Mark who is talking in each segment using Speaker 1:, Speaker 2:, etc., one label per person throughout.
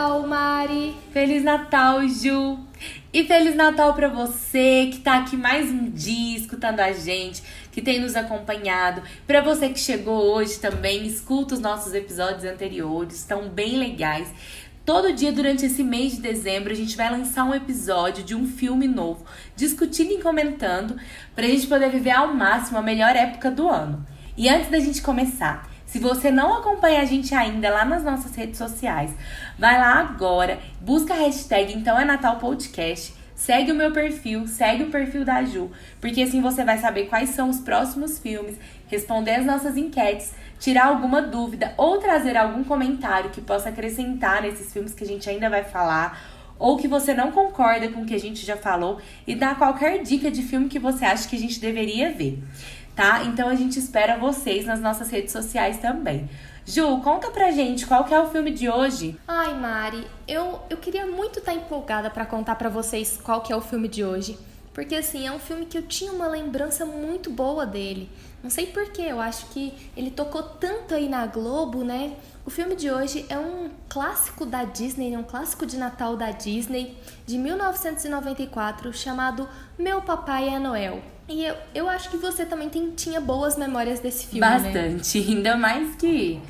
Speaker 1: Natal, Mari!
Speaker 2: Feliz Natal, Ju! E Feliz Natal para você que tá aqui mais um dia escutando a gente, que tem nos acompanhado. Para você que chegou hoje também, escuta os nossos episódios anteriores, estão bem legais. Todo dia durante esse mês de dezembro a gente vai lançar um episódio de um filme novo, discutindo e comentando, pra gente poder viver ao máximo a melhor época do ano. E antes da gente começar, se você não acompanha a gente ainda lá nas nossas redes sociais, vai lá agora, busca a hashtag Então é Natal Podcast, segue o meu perfil, segue o perfil da Ju, porque assim você vai saber quais são os próximos filmes, responder as nossas enquetes, tirar alguma dúvida ou trazer algum comentário que possa acrescentar nesses filmes que a gente ainda vai falar ou que você não concorda com o que a gente já falou e dar qualquer dica de filme que você acha que a gente deveria ver tá? Então a gente espera vocês nas nossas redes sociais também. Ju, conta pra gente qual que é o filme de hoje.
Speaker 1: Ai, Mari, eu, eu queria muito estar tá empolgada para contar para vocês qual que é o filme de hoje. Porque assim, é um filme que eu tinha uma lembrança muito boa dele. Não sei porquê, eu acho que ele tocou tanto aí na Globo, né? O filme de hoje é um clássico da Disney, é um clássico de Natal da Disney, de 1994, chamado Meu Papai é Noel. E eu, eu acho que você também tem, tinha boas memórias desse filme,
Speaker 2: né? Bastante, né? ainda mais que,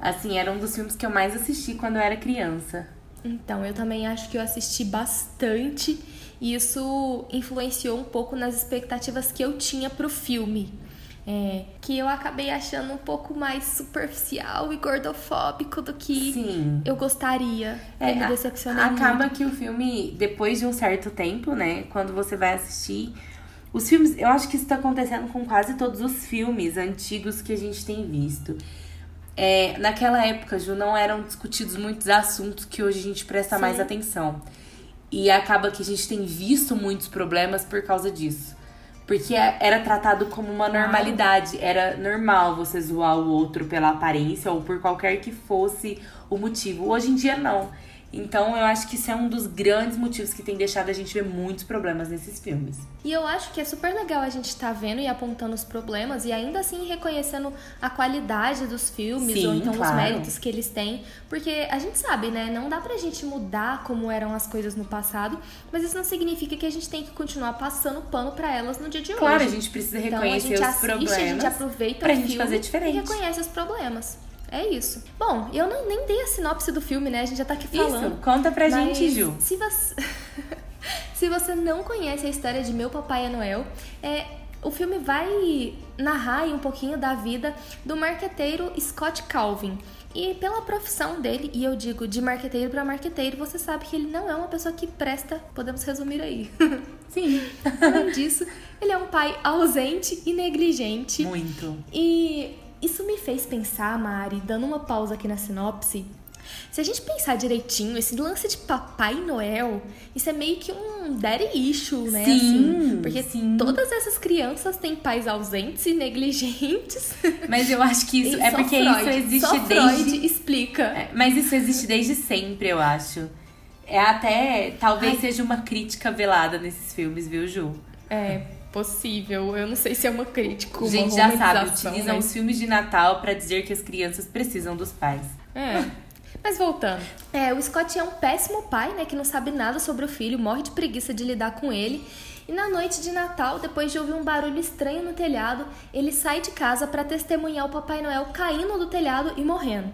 Speaker 2: assim, era um dos filmes que eu mais assisti quando eu era criança.
Speaker 1: Então, eu também acho que eu assisti bastante e isso influenciou um pouco nas expectativas que eu tinha pro filme. É, que eu acabei achando um pouco mais superficial e gordofóbico do que Sim. eu gostaria. É, me decepcionei
Speaker 2: Acaba
Speaker 1: muito.
Speaker 2: que o filme, depois de um certo tempo, né, quando você vai assistir, os filmes, eu acho que isso está acontecendo com quase todos os filmes antigos que a gente tem visto. É, naquela época, Ju, não eram discutidos muitos assuntos que hoje a gente presta Sim. mais atenção. E acaba que a gente tem visto muitos problemas por causa disso. Porque é, era tratado como uma normalidade. Era normal você zoar o outro pela aparência ou por qualquer que fosse o motivo. Hoje em dia, não. Então eu acho que isso é um dos grandes motivos que tem deixado a gente ver muitos problemas nesses filmes.
Speaker 1: E eu acho que é super legal a gente estar tá vendo e apontando os problemas e ainda assim reconhecendo a qualidade dos filmes Sim, ou então claro. os méritos que eles têm. Porque a gente sabe, né? Não dá pra gente mudar como eram as coisas no passado, mas isso não significa que a gente tem que continuar passando pano para elas no dia de
Speaker 2: claro, hoje. Claro, a gente precisa reconhecer então, a gente os assiste, problemas. A gente
Speaker 1: aproveita
Speaker 2: pra
Speaker 1: o
Speaker 2: gente fazer diferente.
Speaker 1: e reconhece os problemas. É isso. Bom, eu não, nem dei a sinopse do filme, né? A gente já tá aqui falando.
Speaker 2: Isso, conta pra gente, Ju.
Speaker 1: Se você... se você não conhece a história de Meu Papai é Noel, é, o filme vai narrar um pouquinho da vida do marqueteiro Scott Calvin. E pela profissão dele, e eu digo de marqueteiro para marqueteiro, você sabe que ele não é uma pessoa que presta, podemos resumir aí.
Speaker 2: Sim.
Speaker 1: Além disso, ele é um pai ausente e negligente.
Speaker 2: Muito.
Speaker 1: E isso me fez pensar, Mari, dando uma pausa aqui na sinopse. Se a gente pensar direitinho, esse lance de Papai Noel, isso é meio que um daddy issue, né?
Speaker 2: Sim,
Speaker 1: assim, porque sim. todas essas crianças têm pais ausentes e negligentes.
Speaker 2: Mas eu acho que isso é porque
Speaker 1: Freud,
Speaker 2: isso existe
Speaker 1: só
Speaker 2: desde.
Speaker 1: Freud explica.
Speaker 2: É, mas isso existe desde sempre, eu acho. É até. Talvez Ai. seja uma crítica velada nesses filmes, viu, Ju?
Speaker 1: É, possível. Eu não sei se é uma crítica. Uma
Speaker 2: gente já sabe, utilizam mas... os filmes de Natal para dizer que as crianças precisam dos pais.
Speaker 1: É. Mas voltando. É, o Scott é um péssimo pai, né, que não sabe nada sobre o filho, morre de preguiça de lidar com ele. E na noite de Natal, depois de ouvir um barulho estranho no telhado, ele sai de casa para testemunhar o Papai Noel caindo do telhado e morrendo.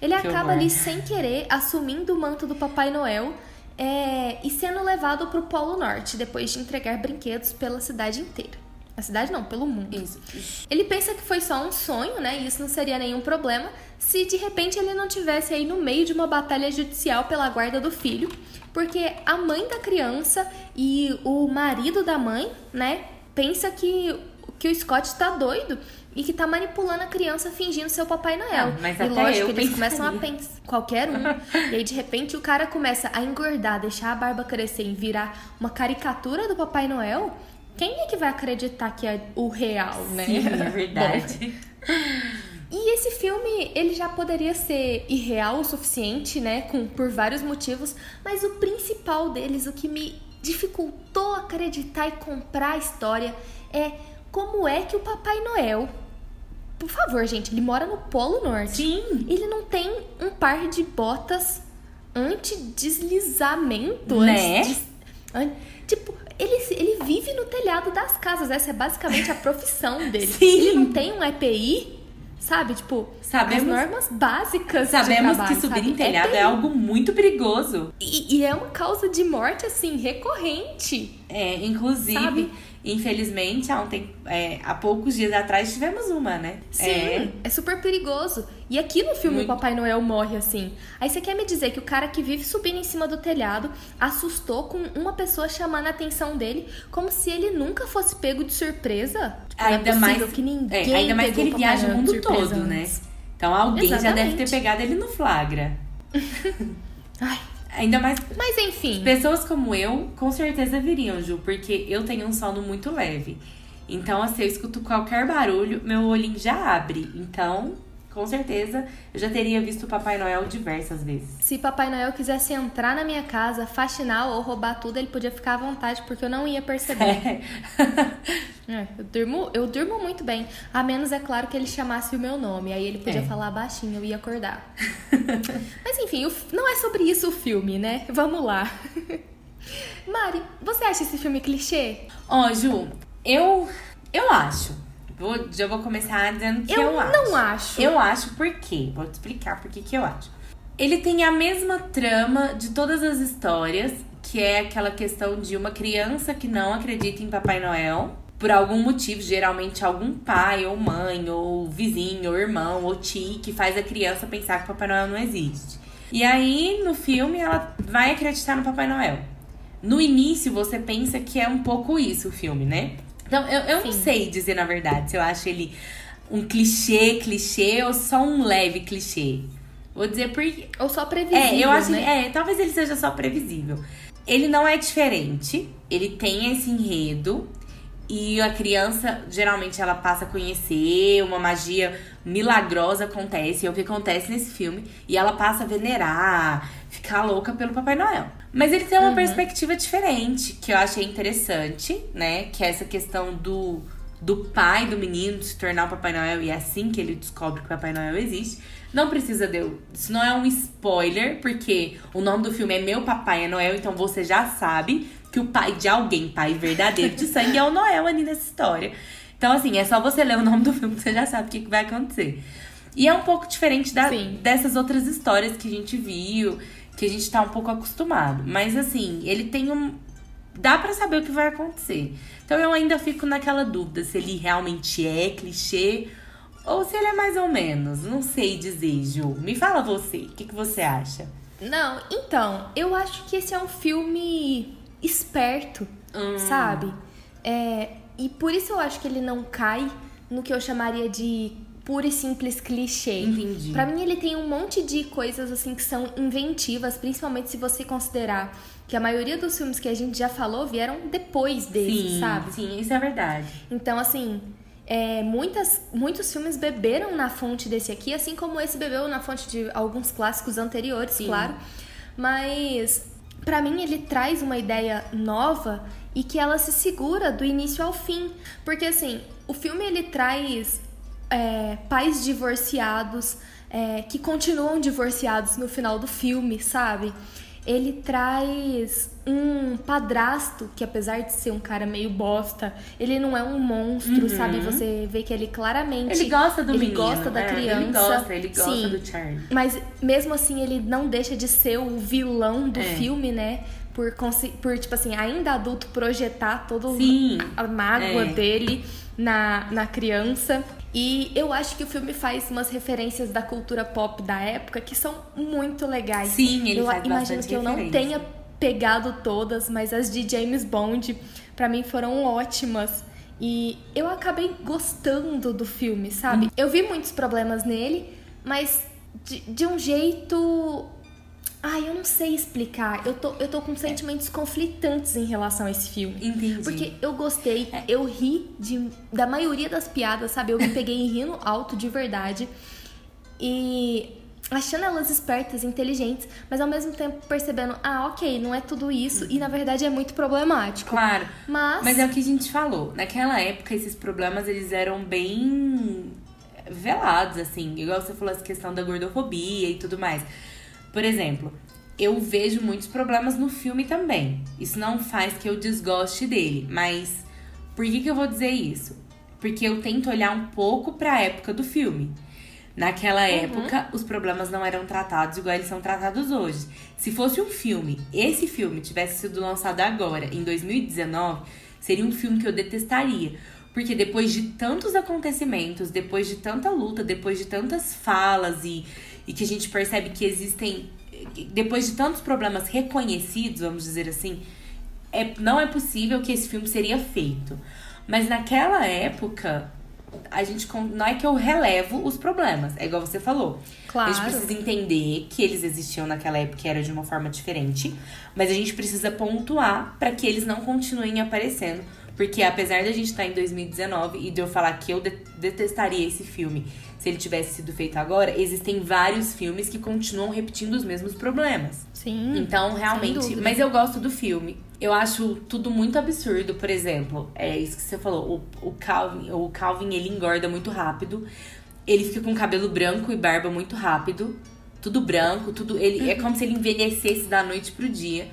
Speaker 1: Ele que acaba horror. ali sem querer assumindo o manto do Papai Noel é, e sendo levado para o Polo Norte depois de entregar brinquedos pela cidade inteira. A cidade não, pelo mundo.
Speaker 2: Isso.
Speaker 1: Ele pensa que foi só um sonho, né? E isso não seria nenhum problema se de repente ele não tivesse aí no meio de uma batalha judicial pela guarda do filho, porque a mãe da criança e o marido da mãe, né, pensa que que o Scott está doido e que tá manipulando a criança fingindo ser o Papai Noel.
Speaker 2: Não, mas
Speaker 1: e lógico, eles começam a pensar, qualquer um. e aí, de repente, o cara começa a engordar, deixar a barba crescer e virar uma caricatura do Papai Noel. Quem é que vai acreditar que é o real, né?
Speaker 2: Sim, é verdade.
Speaker 1: E esse filme, ele já poderia ser irreal o suficiente, né, com por vários motivos, mas o principal deles, o que me dificultou acreditar e comprar a história é como é que o Papai Noel por favor, gente, ele mora no Polo Norte.
Speaker 2: Sim.
Speaker 1: Ele não tem um par de botas anti-deslizamento.
Speaker 2: Né?
Speaker 1: anti- an- tipo, ele, ele vive no telhado das casas. Essa é basicamente a profissão dele.
Speaker 2: Sim.
Speaker 1: Ele não tem um EPI, sabe? Tipo,
Speaker 2: Sabemos-
Speaker 1: as normas básicas de
Speaker 2: Sabemos
Speaker 1: trabalho,
Speaker 2: que subir
Speaker 1: sabe?
Speaker 2: em telhado é
Speaker 1: EPI.
Speaker 2: algo muito perigoso.
Speaker 1: E, e é uma causa de morte, assim, recorrente.
Speaker 2: É, inclusive,
Speaker 1: Sabe?
Speaker 2: Infelizmente, há, um tempo, é, há poucos dias atrás tivemos uma, né?
Speaker 1: Sim,
Speaker 2: É,
Speaker 1: é, super perigoso. E aqui no filme
Speaker 2: Muito.
Speaker 1: o Papai Noel morre assim. Aí você quer me dizer que o cara que vive subindo em cima do telhado assustou com uma pessoa chamando a atenção dele, como se ele nunca fosse pego de surpresa? Tipo, é
Speaker 2: ainda
Speaker 1: possível
Speaker 2: mais
Speaker 1: que ninguém
Speaker 2: é, ainda mais que ele viaja o mundo todo, né?
Speaker 1: antes.
Speaker 2: Então alguém já deve ter
Speaker 1: Exatamente.
Speaker 2: pegado ele no flagra.
Speaker 1: Ai,
Speaker 2: Ainda mais
Speaker 1: mas enfim,
Speaker 2: pessoas como eu, com certeza viriam, Ju, porque eu tenho um sono muito leve. Então, assim, eu escuto qualquer barulho, meu olhinho já abre. Então, com certeza, eu já teria visto o Papai Noel diversas vezes.
Speaker 1: se Papai Noel quisesse entrar na minha casa, faxinar ou roubar tudo, ele podia ficar à vontade, porque eu não ia perceber.
Speaker 2: É.
Speaker 1: É, eu durmo, eu durmo muito bem. A menos, é claro, que ele chamasse o meu nome. Aí ele podia
Speaker 2: É.
Speaker 1: falar baixinho, eu ia acordar. Mas enfim, não é sobre isso o filme, né? Vamos lá. Mari, você acha esse filme clichê?
Speaker 2: Ó, Ju, eu, eu acho. Vou, já vou começar dizendo que eu,
Speaker 1: eu
Speaker 2: acho.
Speaker 1: não acho.
Speaker 2: Eu acho por quê? Vou te explicar por que que eu acho. Ele tem a mesma trama de todas as histórias, que é aquela questão de uma criança que não acredita em Papai Noel. Por algum motivo, geralmente algum pai ou mãe, ou vizinho, ou irmão, ou tio, que faz a criança pensar que Papai Noel não existe. E aí, no filme, ela vai acreditar no Papai Noel. No início, você pensa que é um pouco isso o filme, né? Então, eu, eu não sei dizer na verdade se eu acho ele um clichê, clichê ou só um leve clichê. Vou dizer porque.
Speaker 1: Ou só previsível,
Speaker 2: É, eu acho
Speaker 1: né?
Speaker 2: É, talvez ele seja só previsível. Ele não é diferente, ele tem esse enredo. E a criança, geralmente, ela passa a conhecer, uma magia milagrosa acontece, é o que acontece nesse filme. E ela passa a venerar, ficar louca pelo Papai Noel. Mas ele tem uma perspectiva diferente, que eu achei interessante, né? Que é essa questão do, do pai do menino se tornar o Papai Noel e é assim que ele descobre que o Papai Noel existe. Não precisa de. Isso não é um spoiler, porque o nome do filme é Meu Papai é Noel, então você já sabe que o pai de alguém, pai verdadeiro de sangue, é o Noel ali nessa história. Então, assim, é só você ler o nome do filme que você já sabe o que, que vai acontecer. E é um pouco diferente da-
Speaker 1: Sim.
Speaker 2: dessas outras histórias que a gente viu, que a gente tá um pouco acostumado. Mas, assim, ele tem um. Dá pra saber o que vai acontecer. Então eu ainda fico naquela dúvida se ele realmente é clichê ou se ele é mais ou menos. Não sei dizer, Ju. Me fala você, o que, que você acha?
Speaker 1: Não, então, eu acho que esse é um filme esperto,
Speaker 2: Hum.
Speaker 1: sabe? É, e por isso eu acho que ele não cai no que eu chamaria de puro e simples clichê.
Speaker 2: Entendi.
Speaker 1: Pra mim, ele tem um monte de coisas assim que são inventivas, principalmente se você considerar que a maioria dos filmes que a gente já falou vieram depois
Speaker 2: sim,
Speaker 1: sabe?
Speaker 2: sim, isso é verdade.
Speaker 1: Então, assim, é, muitas, muitos filmes beberam na fonte desse aqui, assim como esse bebeu na fonte de alguns clássicos anteriores,
Speaker 2: Sim.
Speaker 1: claro. Mas, pra mim, ele traz uma ideia nova e que ela se segura do início ao fim. Porque, assim, o filme ele traz é, pais divorciados é, que continuam divorciados no final do filme, sabe? Ele traz um padrasto que, apesar de ser um cara meio bosta, ele não é um monstro, sabe? Você vê que ele claramente.
Speaker 2: Uhum. Ele gosta do
Speaker 1: ele
Speaker 2: menino.
Speaker 1: gosta da
Speaker 2: é,
Speaker 1: criança.
Speaker 2: Ele gosta, ele gosta
Speaker 1: Sim.
Speaker 2: do Charlie.
Speaker 1: Mas mesmo assim, ele não deixa de ser o vilão do
Speaker 2: É.
Speaker 1: filme, né? Por, por, tipo assim, ainda adulto, projetar toda
Speaker 2: Sim.
Speaker 1: a mágoa
Speaker 2: É.
Speaker 1: dele na, na criança. E eu acho que o filme faz umas referências da cultura pop da época que são muito legais.
Speaker 2: Sim, ele
Speaker 1: eu
Speaker 2: faz
Speaker 1: imagino que eu não tenha pegado todas, mas as de James Bond, pra mim, foram ótimas. E eu acabei gostando do filme, sabe? Eu vi muitos problemas nele, mas de, de um jeito. Ai, eu não sei explicar. Eu tô, eu tô com sentimentos conflitantes em relação a esse filme.
Speaker 2: Entendi.
Speaker 1: Porque eu gostei, eu ri de, da maioria das piadas, sabe? Eu me peguei rindo alto de verdade. E achando elas espertas, inteligentes, mas ao mesmo tempo percebendo, ah, ok, não é tudo isso, e na verdade é muito problemático.
Speaker 2: Claro.
Speaker 1: Mas,
Speaker 2: Mas é o que a gente falou. Naquela época, esses problemas, eles eram bem velados, assim. Igual você falou, essa questão da gordofobia e tudo mais. Por exemplo, eu vejo muitos problemas no filme também. Isso não faz que eu desgoste dele, mas por que, que eu vou dizer isso? Porque eu tento olhar um pouco para a época do filme. Naquela uhum. época, os problemas não eram tratados igual eles são tratados hoje. Se fosse um filme, esse filme tivesse sido lançado agora, em 2019, seria um filme que eu detestaria. Porque depois de tantos acontecimentos, depois de tanta luta, depois de tantas falas e, e que a gente percebe que existem. Depois de tantos problemas reconhecidos, vamos dizer assim, é, não é possível que esse filme seria feito. Mas naquela época, a gente não é que eu relevo os problemas, é igual você falou.
Speaker 1: Claro.
Speaker 2: A gente precisa entender que eles existiam naquela época e era de uma forma diferente, mas a gente precisa pontuar para que eles não continuem aparecendo, porque apesar da gente estar tá em 2019 e de eu falar que eu detestaria esse filme se ele tivesse sido feito agora, existem vários filmes que continuam repetindo os mesmos problemas.
Speaker 1: Sim.
Speaker 2: Então, realmente, mas eu gosto do filme eu acho tudo muito absurdo. Por exemplo, é isso que você falou. O, o, Calvin, o Calvin, ele engorda muito rápido. Ele fica com cabelo branco e barba muito rápido. Tudo branco, tudo. Ele, é como se ele envelhecesse da noite pro dia.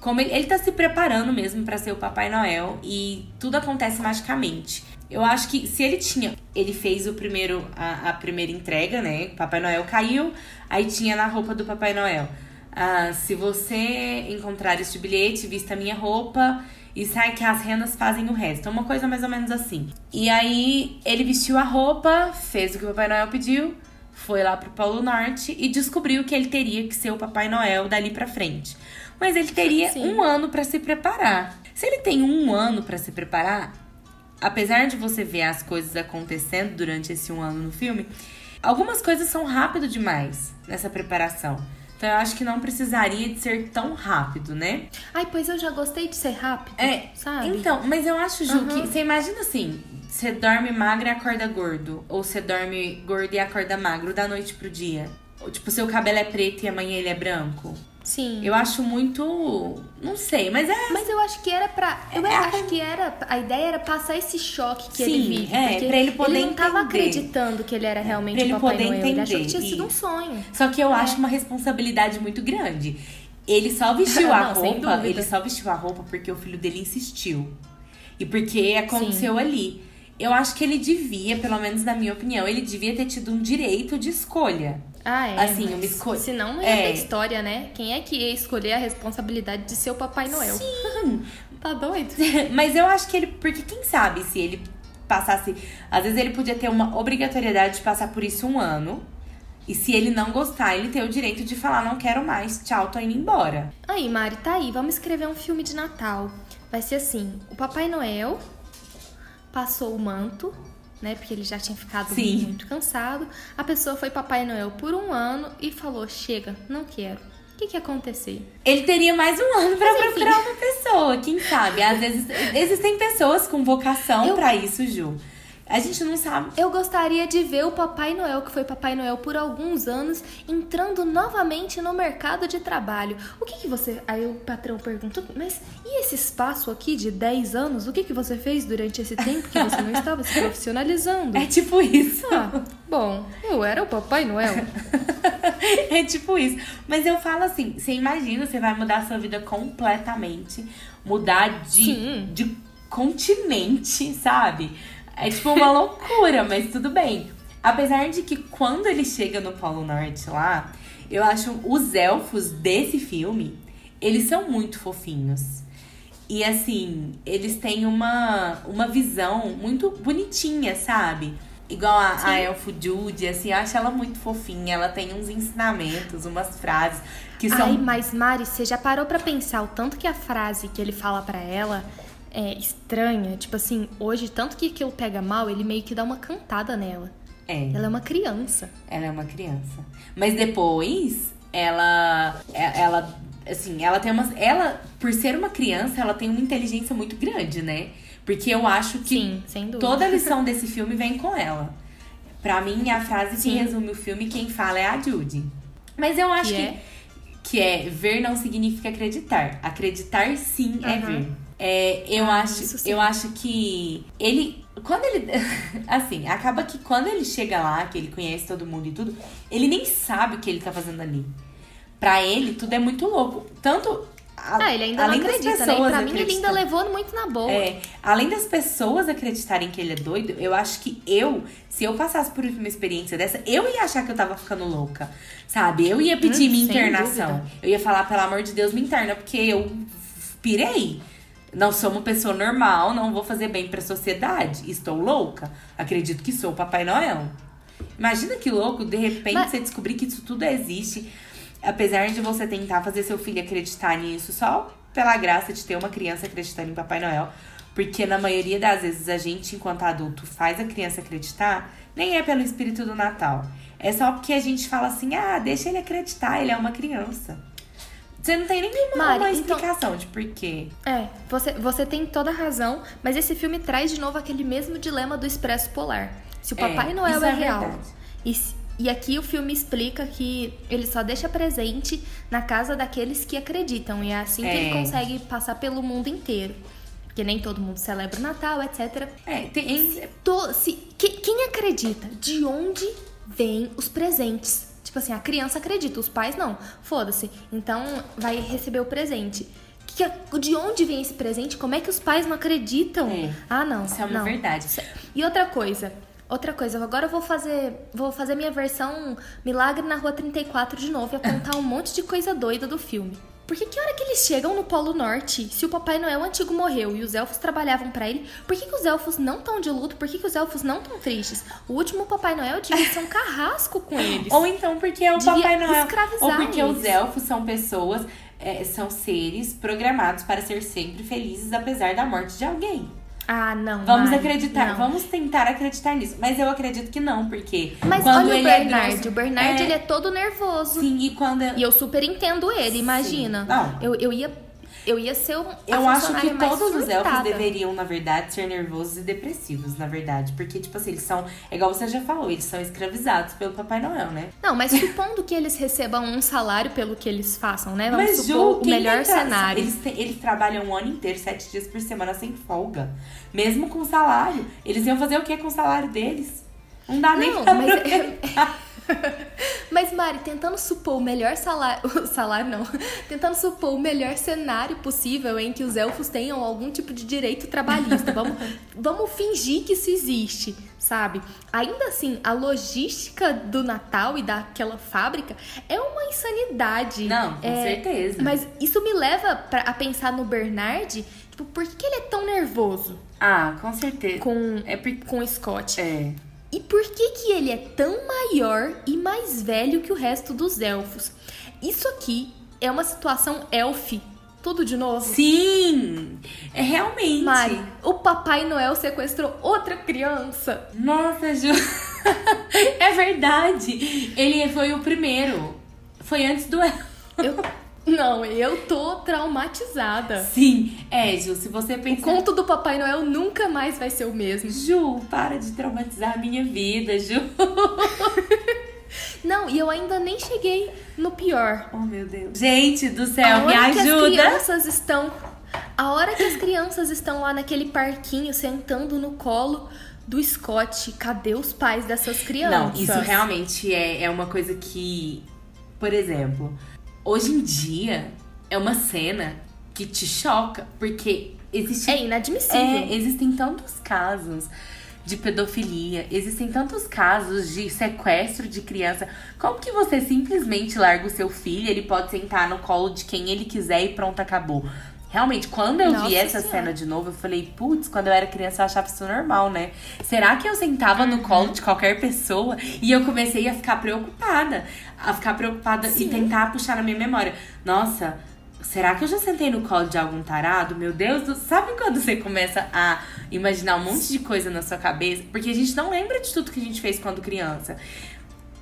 Speaker 2: Como ele, ele tá se preparando mesmo para ser o Papai Noel. E tudo acontece magicamente. Eu acho que se ele tinha. Ele fez o primeiro. A, a primeira entrega, né? Papai Noel caiu. Aí tinha na roupa do Papai Noel. Ah, se você encontrar este bilhete, vista minha roupa e sai que as renas fazem o resto. É uma coisa mais ou menos assim. E aí ele vestiu a roupa, fez o que o Papai Noel pediu, foi lá pro Polo Norte e descobriu que ele teria que ser o Papai Noel dali pra frente. Mas ele teria Sim. um ano para se preparar. Se ele tem um ano para se preparar, apesar de você ver as coisas acontecendo durante esse um ano no filme, algumas coisas são rápido demais nessa preparação. Então eu acho que não precisaria de ser tão rápido, né?
Speaker 1: Ai, pois eu já gostei de ser rápido.
Speaker 2: É, sabe? Então, mas eu acho, Ju, uhum. que você imagina assim: você dorme magro e acorda gordo. Ou você dorme gordo e acorda magro da noite pro dia. Ou, tipo, seu cabelo é preto e amanhã ele é branco.
Speaker 1: Sim.
Speaker 2: Eu acho muito. Não sei, mas é.
Speaker 1: Mas eu acho que era pra. Eu é, acho que era. A ideia era passar esse choque que
Speaker 2: sim,
Speaker 1: ele vive.
Speaker 2: É, pra ele poder
Speaker 1: Ele não
Speaker 2: entender.
Speaker 1: tava acreditando que ele era realmente
Speaker 2: pra ele
Speaker 1: Papai
Speaker 2: poder
Speaker 1: Noel.
Speaker 2: Entender.
Speaker 1: Ele achou que tinha sido um sonho.
Speaker 2: Só que eu é. acho uma responsabilidade muito grande. Ele só vestiu a
Speaker 1: não,
Speaker 2: roupa. Ele só vestiu a roupa porque o filho dele insistiu. E porque aconteceu sim. ali. Eu acho que ele devia, pelo menos na minha opinião, ele devia ter tido um direito de escolha.
Speaker 1: Ah, é.
Speaker 2: Assim, uma escolha.
Speaker 1: Senão não ia é. ter história, né? Quem é que ia escolher a responsabilidade de ser o Papai Noel?
Speaker 2: Sim.
Speaker 1: tá doido?
Speaker 2: Mas eu acho que ele. Porque quem sabe se ele passasse. Às vezes ele podia ter uma obrigatoriedade de passar por isso um ano. E se ele não gostar, ele tem o direito de falar: não quero mais, tchau, tô indo embora.
Speaker 1: Aí, Mari, tá aí. Vamos escrever um filme de Natal. Vai ser assim: o Papai Noel passou o manto né? Porque ele já tinha ficado
Speaker 2: Sim.
Speaker 1: muito cansado. A pessoa foi Papai Noel por um ano e falou: chega, não quero. O que, que ia acontecer?
Speaker 2: Ele teria mais um ano para procurar uma pessoa, quem sabe? Às vezes existem pessoas com vocação Eu... para isso, Ju. A gente não sabe.
Speaker 1: Eu gostaria de ver o Papai Noel, que foi Papai Noel por alguns anos, entrando novamente no mercado de trabalho. O que, que você. Aí o patrão perguntou, mas e esse espaço aqui de 10 anos? O que, que você fez durante esse tempo que você não estava se profissionalizando?
Speaker 2: É tipo isso.
Speaker 1: Ah, bom, eu era o Papai Noel.
Speaker 2: é tipo isso. Mas eu falo assim: você imagina, você vai mudar a sua vida completamente, mudar de, de continente, sabe? É tipo uma loucura, mas tudo bem. Apesar de que quando ele chega no Polo Norte lá, eu acho os elfos desse filme, eles são muito fofinhos. E assim, eles têm uma, uma visão muito bonitinha, sabe? Igual a, a Elfo Judy, assim, eu acho ela muito fofinha. Ela tem uns ensinamentos, umas frases que são.
Speaker 1: Ai, mas Mari, você já parou pra pensar o tanto que a frase que ele fala para ela é, estranha. Tipo assim, hoje, tanto que aquilo pega mal, ele meio que dá uma cantada nela.
Speaker 2: É.
Speaker 1: Ela é uma criança.
Speaker 2: Ela é uma criança. Mas depois, ela. É, ela. Assim, ela tem uma. Ela, por ser uma criança, ela tem uma inteligência muito grande, né? Porque eu acho que
Speaker 1: Sim, sem dúvida.
Speaker 2: toda a lição desse filme vem com ela. Pra mim, a frase
Speaker 1: Sim.
Speaker 2: que resume o filme, quem fala é a Judy. Mas eu acho
Speaker 1: que,
Speaker 2: que,
Speaker 1: é?
Speaker 2: que é ver não significa acreditar. Acreditar sim é ver. É, eu,
Speaker 1: Ah,
Speaker 2: acho, eu acho que ele. Quando ele. Assim, acaba que quando ele chega lá, que ele conhece todo mundo e tudo, ele nem sabe o que ele tá fazendo ali. Pra ele, tudo é muito louco. Tanto. a-
Speaker 1: Ah, ele ainda
Speaker 2: além
Speaker 1: não
Speaker 2: das
Speaker 1: acredita, né? E
Speaker 2: pessoas
Speaker 1: pra mim ele ainda levou muito na boa.
Speaker 2: É, além das pessoas acreditarem que ele é doido, eu acho que eu, se eu passasse por uma experiência dessa, eu ia achar que eu tava ficando louca. Sabe? Eu ia pedir
Speaker 1: Hum,
Speaker 2: minha internação.
Speaker 1: dúvida.
Speaker 2: Eu ia falar, pelo amor de Deus, me interna, porque eu pirei. Não sou uma pessoa normal, não vou fazer bem pra sociedade. Estou louca? Acredito que sou o Papai Noel. Imagina que louco, de repente
Speaker 1: Mas-
Speaker 2: você descobrir que isso tudo existe. Apesar de você tentar fazer seu filho acreditar nisso só pela graça de ter uma criança acreditando em Papai Noel. Porque na maioria das vezes a gente, enquanto adulto, faz a criança acreditar, nem é pelo espírito do Natal. É só porque a gente fala assim, ah, deixa ele acreditar, ele é uma criança. Você não tem nenhuma
Speaker 1: Mari, então-
Speaker 2: explicação de por quê.
Speaker 1: É, você, você tem toda a razão, mas esse filme traz de novo aquele mesmo dilema do Expresso Polar. Se o
Speaker 2: É,
Speaker 1: Papai Noel
Speaker 2: isso
Speaker 1: é,
Speaker 2: é
Speaker 1: real. E, se- e aqui o filme explica que ele só deixa presente na casa daqueles que acreditam. E é assim que
Speaker 2: É.
Speaker 1: ele consegue passar pelo mundo inteiro. Porque nem todo mundo celebra o Natal, etc.
Speaker 2: É, tem,
Speaker 1: To- se, que- quem acredita? De onde vêm os presentes? Tipo assim, a criança acredita, os pais não. Foda-se. Então vai receber o presente. Que, que- de onde vem esse presente? Como é que os pais não acreditam?
Speaker 2: É.
Speaker 1: Ah, não.
Speaker 2: Isso é uma
Speaker 1: não.
Speaker 2: verdade.
Speaker 1: E outra coisa. Outra coisa, agora eu vou fazer, vou fazer minha versão Milagre na Rua 34 de novo e apontar um monte de coisa doida do filme. Porque que hora que eles chegam no Polo Norte, se o Papai Noel antigo morreu e os elfos trabalhavam pra ele, por que, que os elfos não estão de luto? Por que, que os elfos não estão tristes? O último Papai Noel devia ser um carrasco com eles.
Speaker 2: Ou então porque é o
Speaker 1: Devia
Speaker 2: Papai Noel. Ou porque
Speaker 1: eles.
Speaker 2: os elfos são pessoas, é, são seres programados para ser sempre felizes apesar da morte de alguém.
Speaker 1: Ah, não.
Speaker 2: Vamos
Speaker 1: Mari,
Speaker 2: acreditar,
Speaker 1: não.
Speaker 2: vamos tentar acreditar nisso. Mas eu acredito que não, porque
Speaker 1: Mas
Speaker 2: quando
Speaker 1: olha o
Speaker 2: ele é
Speaker 1: Bernard.
Speaker 2: grosso-
Speaker 1: o Bernard,
Speaker 2: é,
Speaker 1: ele é todo nervoso.
Speaker 2: Sim, e quando
Speaker 1: E eu super entendo ele, imagina.
Speaker 2: Não.
Speaker 1: Eu, eu ia. Eu ia ser um.
Speaker 2: Eu acho que todos os elfos deveriam, na verdade, ser nervosos e depressivos, na verdade. Porque, tipo assim, eles são, é igual você já falou, eles são escravizados pelo Papai Noel, né?
Speaker 1: Não, mas supondo que eles recebam um salário pelo que eles façam, né? Vamos
Speaker 2: Mas,
Speaker 1: supor
Speaker 2: Ju,
Speaker 1: o melhor cenário.
Speaker 2: Eles, te- eles trabalham um ano inteiro, sete dias por semana, sem folga. Mesmo com salário. Eles iam fazer o que com o salário deles? Não dá nem
Speaker 1: Não,
Speaker 2: pra
Speaker 1: mas-. Mas, Mari, tentando supor o melhor salário. Salário não. Tentando supor o melhor cenário possível em que os elfos tenham algum tipo de direito trabalhista. Vamos, vamos fingir que isso existe, sabe? Ainda assim, a logística do Natal e daquela fábrica é uma insanidade.
Speaker 2: Não, com
Speaker 1: É,
Speaker 2: certeza.
Speaker 1: Mas isso me leva pra, a pensar no Bernard. Tipo, por que, ele é tão nervoso
Speaker 2: Ah, com certeza.
Speaker 1: com,
Speaker 2: É porque.
Speaker 1: com o Scott?
Speaker 2: É.
Speaker 1: E por que que ele é tão maior e mais velho que o resto dos elfos? Isso aqui é uma situação elf. Tudo de novo?
Speaker 2: Sim! É realmente.
Speaker 1: Mari, o Papai Noel sequestrou outra criança.
Speaker 2: Nossa, Ju. é verdade. Ele foi o primeiro. Foi antes do.
Speaker 1: Eu... Não, eu tô traumatizada.
Speaker 2: Sim, é, Ju, se você
Speaker 1: O
Speaker 2: pensar.
Speaker 1: conto do Papai Noel nunca mais vai ser o mesmo.
Speaker 2: Ju, para de traumatizar a minha vida, Ju.
Speaker 1: Não, e eu ainda nem cheguei no pior.
Speaker 2: Oh, meu Deus. Gente do céu, me
Speaker 1: hora que as
Speaker 2: ajuda.
Speaker 1: crianças estão. A hora que as crianças estão lá naquele parquinho sentando no colo do Scott, cadê os pais dessas crianças?
Speaker 2: Não, isso realmente é, é uma coisa que, por exemplo, hoje em dia é uma cena que te choca, porque existe
Speaker 1: É inadmissível.
Speaker 2: É, existem tantos casos de pedofilia, existem tantos casos de sequestro de criança. Como que você simplesmente larga o seu filho, ele pode sentar no colo de quem ele quiser e pronto, acabou. Realmente, quando eu
Speaker 1: Nossa
Speaker 2: vi essa
Speaker 1: Senhora.
Speaker 2: cena de novo, eu falei, putz, quando eu era criança eu achava isso normal, né? Será que eu sentava no colo de qualquer pessoa? E eu comecei a ficar preocupada. A ficar preocupada e
Speaker 1: Sim.
Speaker 2: tentar puxar na minha memória. Nossa, Será que eu já sentei no colo de algum tarado? Meu Deus, do... sabe quando você começa a imaginar um monte de coisa na sua cabeça? Porque a gente não lembra de tudo que a gente fez quando criança.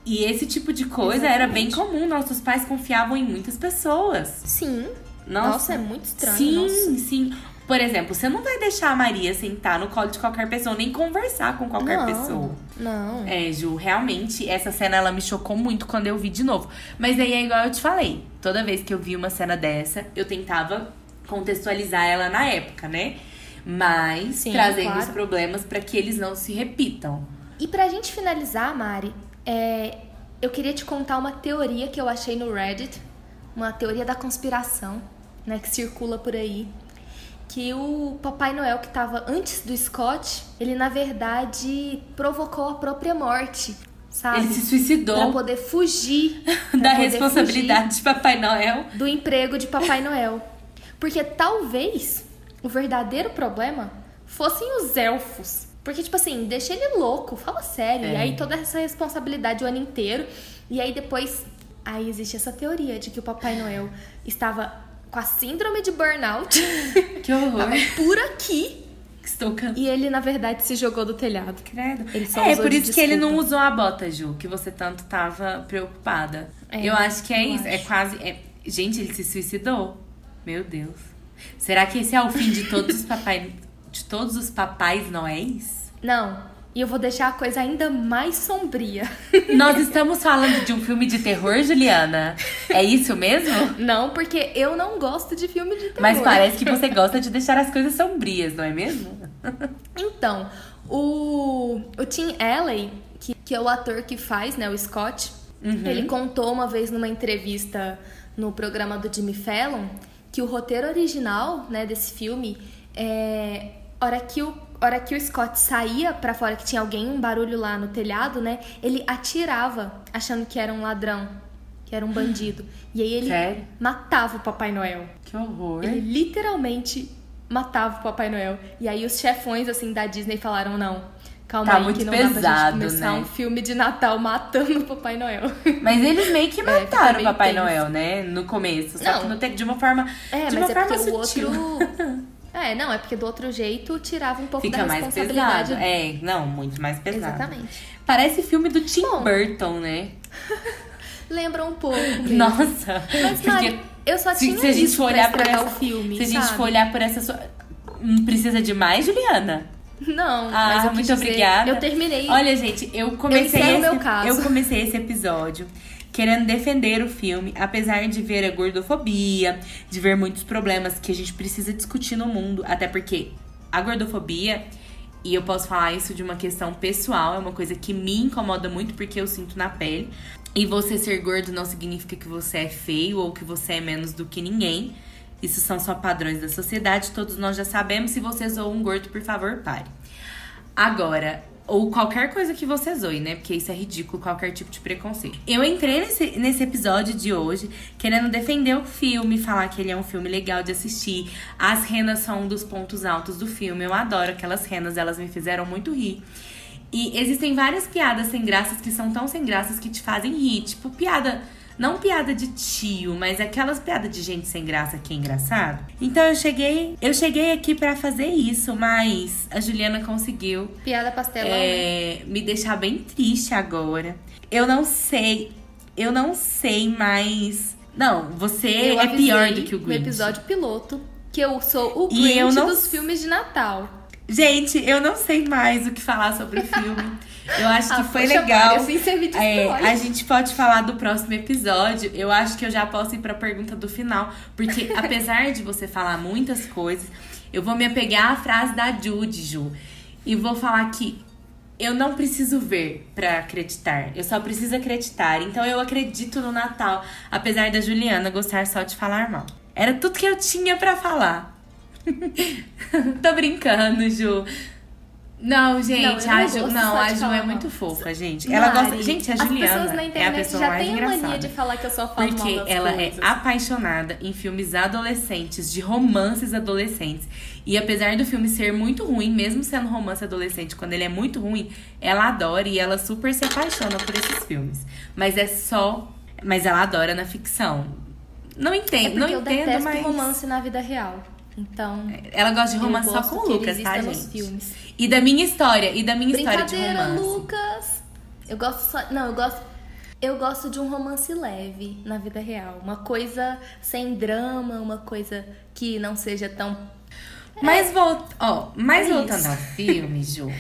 Speaker 2: E esse tipo de coisa era bem comum. Nossos pais confiavam em muitas pessoas.
Speaker 1: Sim.
Speaker 2: Nossa,
Speaker 1: Nossa, é muito estranho.
Speaker 2: Sim,
Speaker 1: nossa.
Speaker 2: sim. Por exemplo, você não vai deixar a Maria sentar no colo de qualquer pessoa, nem conversar com qualquer
Speaker 1: não,
Speaker 2: pessoa.
Speaker 1: Não.
Speaker 2: É, Ju, realmente essa cena ela me chocou muito quando eu vi de novo. Mas aí é igual eu te falei. Toda vez que eu vi uma cena dessa, eu tentava contextualizar ela na época, né? Mas
Speaker 1: Sim,
Speaker 2: trazendo
Speaker 1: claro.
Speaker 2: os problemas pra que eles não se repitam.
Speaker 1: E pra gente finalizar, Mari, é, eu queria te contar uma teoria que eu achei no Reddit uma teoria da conspiração, né, que circula por aí, que o Papai Noel que estava antes do Scott, ele na verdade provocou a própria morte, sabe?
Speaker 2: Ele se suicidou.
Speaker 1: Pra poder fugir pra
Speaker 2: da
Speaker 1: poder
Speaker 2: responsabilidade
Speaker 1: fugir
Speaker 2: de Papai Noel.
Speaker 1: do emprego de Papai Noel. Porque talvez o verdadeiro problema fossem os elfos. Porque, tipo assim, deixa ele louco, fala sério.
Speaker 2: É.
Speaker 1: E aí toda essa responsabilidade o ano inteiro. E aí depois. Aí existe essa teoria de que o Papai Noel estava com a síndrome de burnout.
Speaker 2: Que horror.
Speaker 1: por aqui.
Speaker 2: Estou cansada.
Speaker 1: E ele, na verdade, se jogou do telhado.
Speaker 2: Credo.
Speaker 1: Ele só
Speaker 2: é, por isso que ele não usou a bota, Ju, que você tanto tava preocupada.
Speaker 1: É,
Speaker 2: eu acho que é isso. É
Speaker 1: acho.
Speaker 2: quase. é- Gente, ele se suicidou. Meu Deus. Será que esse é o fim de todos os papai, de todos os papais noéis?
Speaker 1: Não. E eu vou deixar a coisa ainda mais sombria.
Speaker 2: Nós estamos falando de um filme de terror, Juliana? É isso mesmo?
Speaker 1: Não, porque eu não gosto de filme de terror.
Speaker 2: Mas parece que você gosta de deixar as coisas sombrias, não é mesmo?
Speaker 1: Então, o, o Tim Alley, que, que é o ator que faz, né, o Scott,
Speaker 2: Uhum.
Speaker 1: ele contou uma vez numa entrevista no programa do Jimmy Fallon que o roteiro original, né, desse filme, é hora que o hora que o Scott saía pra fora que tinha alguém, um barulho lá no telhado, né, ele atirava achando que era um ladrão, que era um bandido. E aí ele
Speaker 2: Sério?
Speaker 1: matava o Papai Noel.
Speaker 2: Que horror.
Speaker 1: Ele literalmente matava o Papai Noel. E aí os chefões, assim, da Disney falaram, não, calma
Speaker 2: Tá
Speaker 1: aí
Speaker 2: muito
Speaker 1: que não dá pra
Speaker 2: pesado,
Speaker 1: gente começar
Speaker 2: né?
Speaker 1: um filme de Natal matando o Papai Noel.
Speaker 2: Mas eles meio que
Speaker 1: fica
Speaker 2: mataram o
Speaker 1: meio
Speaker 2: Papai. Noel, né? No começo. Só
Speaker 1: Não.
Speaker 2: que de uma forma.
Speaker 1: É,
Speaker 2: de
Speaker 1: mas
Speaker 2: uma
Speaker 1: é
Speaker 2: forma
Speaker 1: o
Speaker 2: sutil.
Speaker 1: outro... É, não, é porque do outro jeito tirava um pouco
Speaker 2: Fica
Speaker 1: da
Speaker 2: mais
Speaker 1: responsabilidade.
Speaker 2: pesado. É, não, muito mais pesado.
Speaker 1: Exatamente.
Speaker 2: Parece filme do Tim
Speaker 1: Bom.
Speaker 2: Burton, né?
Speaker 1: Lembra um pouco mesmo.
Speaker 2: Nossa.
Speaker 1: Mas,
Speaker 2: porque
Speaker 1: Mari, eu só
Speaker 2: se,
Speaker 1: tinha
Speaker 2: se a gente for olhar essa,
Speaker 1: o filme,
Speaker 2: se a gente for olhar por essa sua Hum, precisa de mais, Juliana?
Speaker 1: Não,
Speaker 2: Ah,
Speaker 1: eu
Speaker 2: muito
Speaker 1: dizer,
Speaker 2: obrigada.
Speaker 1: Eu terminei.
Speaker 2: Olha, gente, eu comecei
Speaker 1: encerro
Speaker 2: esse,
Speaker 1: meu caso.
Speaker 2: eu comecei esse episódio querendo defender o filme, apesar de ver a gordofobia, de ver muitos problemas que a gente precisa discutir no mundo, até porque a gordofobia, e eu posso falar isso de uma questão pessoal, é uma coisa que me incomoda muito porque eu sinto na pele. E você ser gordo não significa que você é feio ou que você é menos do que ninguém. Isso são só padrões da sociedade, todos nós já sabemos. Se você zoou um gordo, por favor, pare. Agora, ou qualquer coisa que você zoe, né? Porque isso é ridículo, qualquer tipo de preconceito. Eu entrei nesse, nesse episódio de hoje querendo defender o filme, falar que ele é um filme legal de assistir. As renas são um dos pontos altos do filme. Eu adoro aquelas renas, elas me fizeram muito rir. E existem várias piadas sem graças que são tão sem graças que te fazem rir. Tipo, piada. Não piada de tio, mas aquelas piadas de gente sem graça que é engraçado. Então eu cheguei, eu cheguei aqui pra fazer isso, mas a Juliana conseguiu
Speaker 1: Piada pastelão, né?
Speaker 2: é, me deixar bem triste agora. Eu não sei, eu não sei mais. Não, você
Speaker 1: Eu
Speaker 2: é pior do que o
Speaker 1: No
Speaker 2: Grinch.
Speaker 1: episódio piloto que eu sou o
Speaker 2: E
Speaker 1: Grinch dos filmes de Natal.
Speaker 2: Gente, eu não sei mais o que falar sobre o filme. Eu acho que
Speaker 1: Ah,
Speaker 2: foi
Speaker 1: poxa,
Speaker 2: legal.
Speaker 1: Mari, assim você me
Speaker 2: É, a gente pode falar do próximo episódio. Eu acho que eu já posso ir pra pergunta do final. Porque apesar de você falar muitas coisas, eu vou me apegar à frase da Judy, Ju. E vou falar que eu não preciso ver pra acreditar. Eu só preciso acreditar. Então eu acredito no Natal, apesar da Juliana gostar só de falar mal. Era tudo que eu tinha pra falar. Tô brincando, Ju. Não, gente,
Speaker 1: Não,
Speaker 2: a Ju, não, a Ju é
Speaker 1: mal.
Speaker 2: muito fofa, gente. Ela
Speaker 1: Mari,
Speaker 2: gosta. Gente, a
Speaker 1: As
Speaker 2: Juliana
Speaker 1: pessoas na
Speaker 2: é a pessoa
Speaker 1: já
Speaker 2: mais
Speaker 1: têm a
Speaker 2: engraçada.
Speaker 1: mania de falar que eu falo mal
Speaker 2: Porque ela
Speaker 1: coisas.
Speaker 2: é apaixonada em filmes adolescentes, de romances adolescentes. E apesar do filme ser muito ruim, mesmo sendo romance adolescente, quando ele é muito ruim, ela adora e ela super se apaixona por esses filmes. Mas é só. Mas ela adora na ficção. Não
Speaker 1: É
Speaker 2: entendo,
Speaker 1: porque
Speaker 2: não
Speaker 1: eu
Speaker 2: entendo, mas.
Speaker 1: romance na vida real. Então,
Speaker 2: Ela gosta de romance só com o Lucas, tá, gente?
Speaker 1: filmes.
Speaker 2: E da minha história, e da minha história de romance.
Speaker 1: Lucas. Eu gosto só. Não, eu gosto. Eu gosto de um romance leve na vida real. Uma coisa sem drama, uma coisa que não seja tão.
Speaker 2: Mas, vol... ó, mas
Speaker 1: É
Speaker 2: voltando
Speaker 1: isso.
Speaker 2: ao filme, Ju,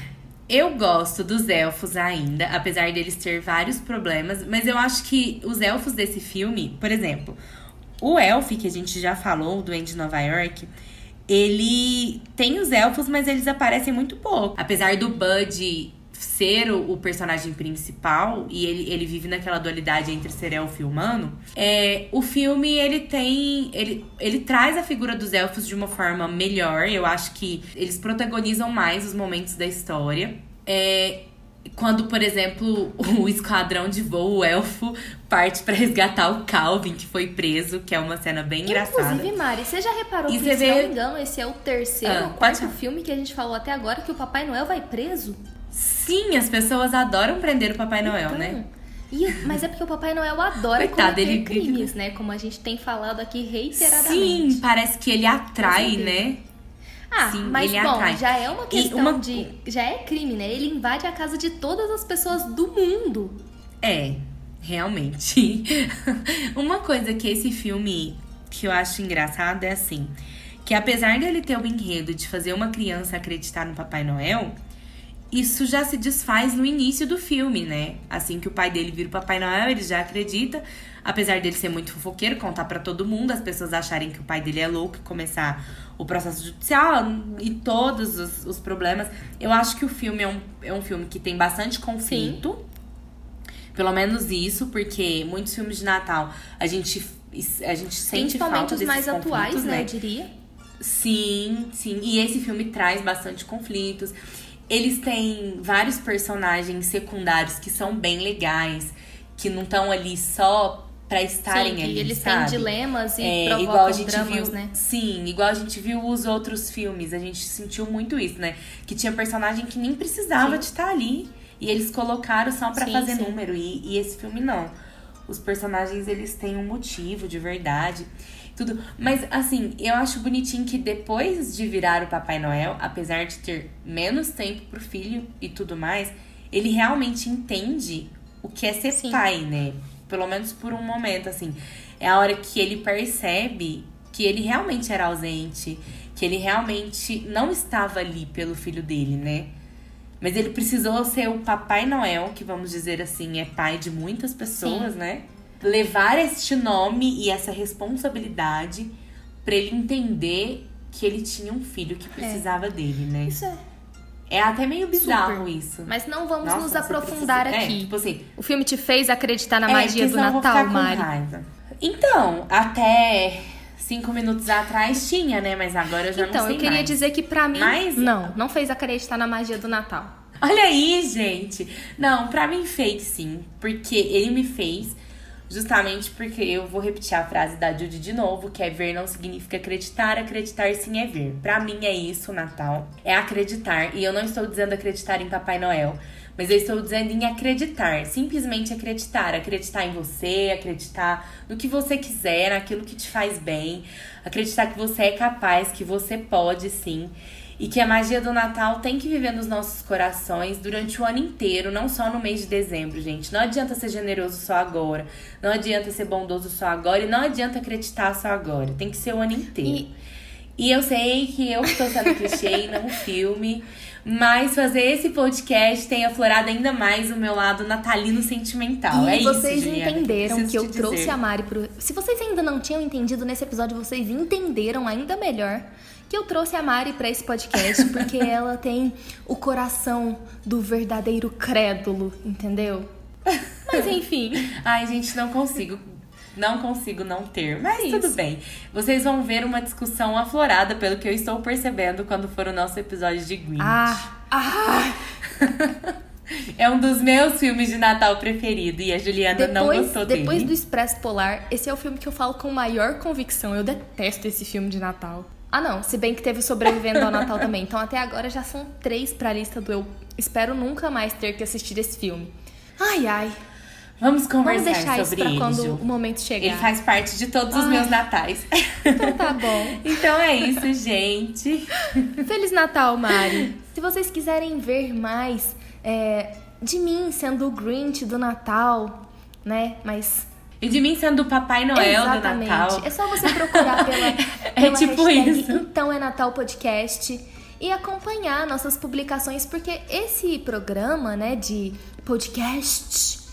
Speaker 2: eu gosto dos elfos ainda, apesar deles ter vários problemas, mas eu acho que os elfos desse filme, por exemplo, o elf que a gente já falou, do Andy Nova York, ele tem os elfos, mas eles aparecem muito pouco. Apesar do Bud ser o, o, personagem principal e ele, ele vive naquela dualidade entre ser elfo e humano, é, o filme ele tem. Ele, ele traz a figura dos elfos de uma forma melhor. Eu acho que eles protagonizam mais os momentos da história. É, quando, por exemplo, o esquadrão de voo, o elfo, parte para resgatar o Calvin, que foi preso, que é uma cena bem engraçada.
Speaker 1: Inclusive, Mari, você já reparou e que, se vê... não me engano, esse é o terceiro ah, ou quarto filme que a gente falou até agora que o Papai Noel vai preso?
Speaker 2: Sim, as pessoas adoram prender o Papai Noel, então, né?
Speaker 1: E, mas é porque o Papai Noel adora Coitado, ele crimes, né? Como a gente tem falado aqui reiteradamente.
Speaker 2: Sim, parece que ele atrai, né?
Speaker 1: Ah, Sim, mas bom, atrai. já é uma questão uma... de. Já é crime, né? Ele invade a casa de todas as pessoas do mundo.
Speaker 2: É, realmente. uma coisa que esse filme que eu acho engraçado é assim: que apesar dele ter o enredo de fazer uma criança acreditar no Papai Noel, isso já se desfaz no início do filme, né? Assim que o pai dele vira o Papai Noel, ele já acredita. Apesar dele ser muito fofoqueiro, contar para todo mundo, as pessoas acharem que o pai dele é louco e começar o processo judicial e todos os, os, problemas. Eu acho que o filme é um, é um filme que tem bastante conflito. Sim. Pelo menos isso, porque muitos filmes de Natal a gente, a gente sente falta desses
Speaker 1: mais atuais,
Speaker 2: né?
Speaker 1: né? Eu diria.
Speaker 2: Sim, sim. E esse filme traz bastante conflitos. Eles têm vários personagens secundários que são bem legais, que não estão ali só para estarem
Speaker 1: sim,
Speaker 2: ali,
Speaker 1: eles
Speaker 2: sabe?
Speaker 1: têm dilemas e é, provocam igual a gente dramas,
Speaker 2: viu,
Speaker 1: né?
Speaker 2: Sim, igual a gente viu os outros filmes, a gente sentiu muito isso, né? Que tinha personagem que nem precisava sim. de estar ali e eles colocaram só para fazer sim. número e, e esse filme não. Os personagens eles têm um motivo de verdade tudo. Mas, assim, eu acho bonitinho que depois de virar o Papai Noel, apesar de ter menos tempo pro filho e tudo mais, ele realmente entende o que é ser Sim. pai, né? Pelo menos por um momento, assim. É a hora que ele percebe que ele realmente era ausente, que ele realmente não estava ali pelo filho dele, né? Mas ele precisou ser o Papai Noel, que vamos dizer assim, é pai de muitas pessoas, Sim. né? levar este nome e essa responsabilidade para ele entender que ele tinha um filho que precisava é. dele, né?
Speaker 1: Isso é.
Speaker 2: É até meio bizarro Super. isso.
Speaker 1: Mas não vamos Nossa, nos aprofundar precisa... aqui. É, tipo assim, o filme te fez acreditar na é, magia do Natal, Mari? Raiva.
Speaker 2: Então, até cinco minutos atrás tinha, né? Mas agora eu já
Speaker 1: então,
Speaker 2: não sei
Speaker 1: Então, eu queria
Speaker 2: mais.
Speaker 1: dizer que pra mim, Mas... não, não fez acreditar na magia do Natal.
Speaker 2: Olha aí, gente. Não, pra mim fez sim. Porque ele me fez Justamente porque eu vou repetir a frase da Judy de novo, que é ver não significa acreditar, acreditar sim é ver. Para mim é isso, Natal. É acreditar. E eu não estou dizendo acreditar em Papai Noel, mas eu estou dizendo em acreditar, simplesmente acreditar, acreditar em você, acreditar no que você quiser, naquilo que te faz bem, acreditar que você é capaz, que você pode sim e que a magia do Natal tem que viver nos nossos corações durante o ano inteiro, não só no mês de dezembro, gente. Não adianta ser generoso só agora, não adianta ser bondoso só agora e não adianta acreditar só agora. Tem que ser o ano inteiro. E, e eu sei que eu estou sendo clichê o filme, mas fazer esse podcast tem aflorado ainda mais o meu lado natalino sentimental.
Speaker 1: E
Speaker 2: é
Speaker 1: vocês
Speaker 2: isso,
Speaker 1: entenderam que eu trouxe a Mari pro. Se vocês ainda não tinham entendido nesse episódio, vocês entenderam ainda melhor que eu trouxe a Mari para esse podcast porque ela tem o coração do verdadeiro crédulo, entendeu? Mas enfim.
Speaker 2: Ai, gente, não consigo. Não consigo não ter, mas é tudo bem. Vocês vão ver uma discussão aflorada, pelo que eu estou percebendo, quando for o nosso episódio de Grinch.
Speaker 1: Ah! Ah!
Speaker 2: É um dos meus filmes de Natal preferido e a Juliana depois, não gostou
Speaker 1: dele. Depois do Expresso Polar, esse é o filme que eu falo com maior convicção. Eu detesto esse filme de Natal. Ah, não. Se bem que teve Sobrevivendo ao Natal também. Então, até agora já são três pra lista do Eu Espero Nunca Mais Ter que Assistir esse filme. Ai, ai.
Speaker 2: Vamos conversar
Speaker 1: Vamos deixar
Speaker 2: sobre
Speaker 1: isso pra quando o momento chegar.
Speaker 2: Ele faz parte de todos os meus natais.
Speaker 1: Então tá bom.
Speaker 2: então é isso, gente.
Speaker 1: Feliz Natal, Mari. Se vocês quiserem ver mais é, de mim sendo o Grinch do Natal, né? Mas
Speaker 2: e de mim sendo o Papai Noel
Speaker 1: Exatamente.
Speaker 2: do Natal.
Speaker 1: É só você procurar pela,
Speaker 2: é pela tipo hashtag isso.
Speaker 1: Então é Natal Podcast e acompanhar nossas publicações, porque esse programa, né, de podcast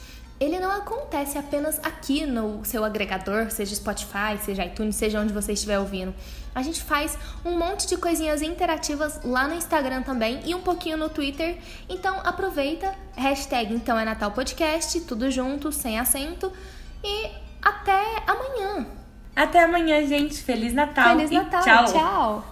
Speaker 1: ele não acontece apenas aqui no seu agregador, seja Spotify, seja iTunes, seja onde você estiver ouvindo. A gente faz um monte de coisinhas interativas lá no Instagram também e um pouquinho no Twitter. Então aproveita, hashtag então é Natal Podcast, tudo junto, sem acento. E até amanhã.
Speaker 2: Até amanhã, gente. Feliz Natal.
Speaker 1: Feliz Natal.
Speaker 2: tchau.
Speaker 1: tchau.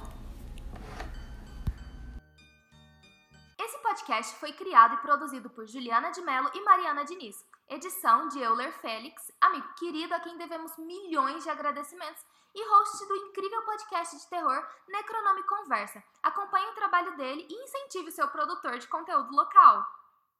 Speaker 1: Esse podcast foi criado e produzido por Juliana de Mello e Mariana Diniz. Edição de Euler Félix, amigo querido a quem devemos milhões de agradecimentos e host do incrível podcast de terror Necronome Conversa. Acompanhe o trabalho dele e incentive o seu produtor de conteúdo local.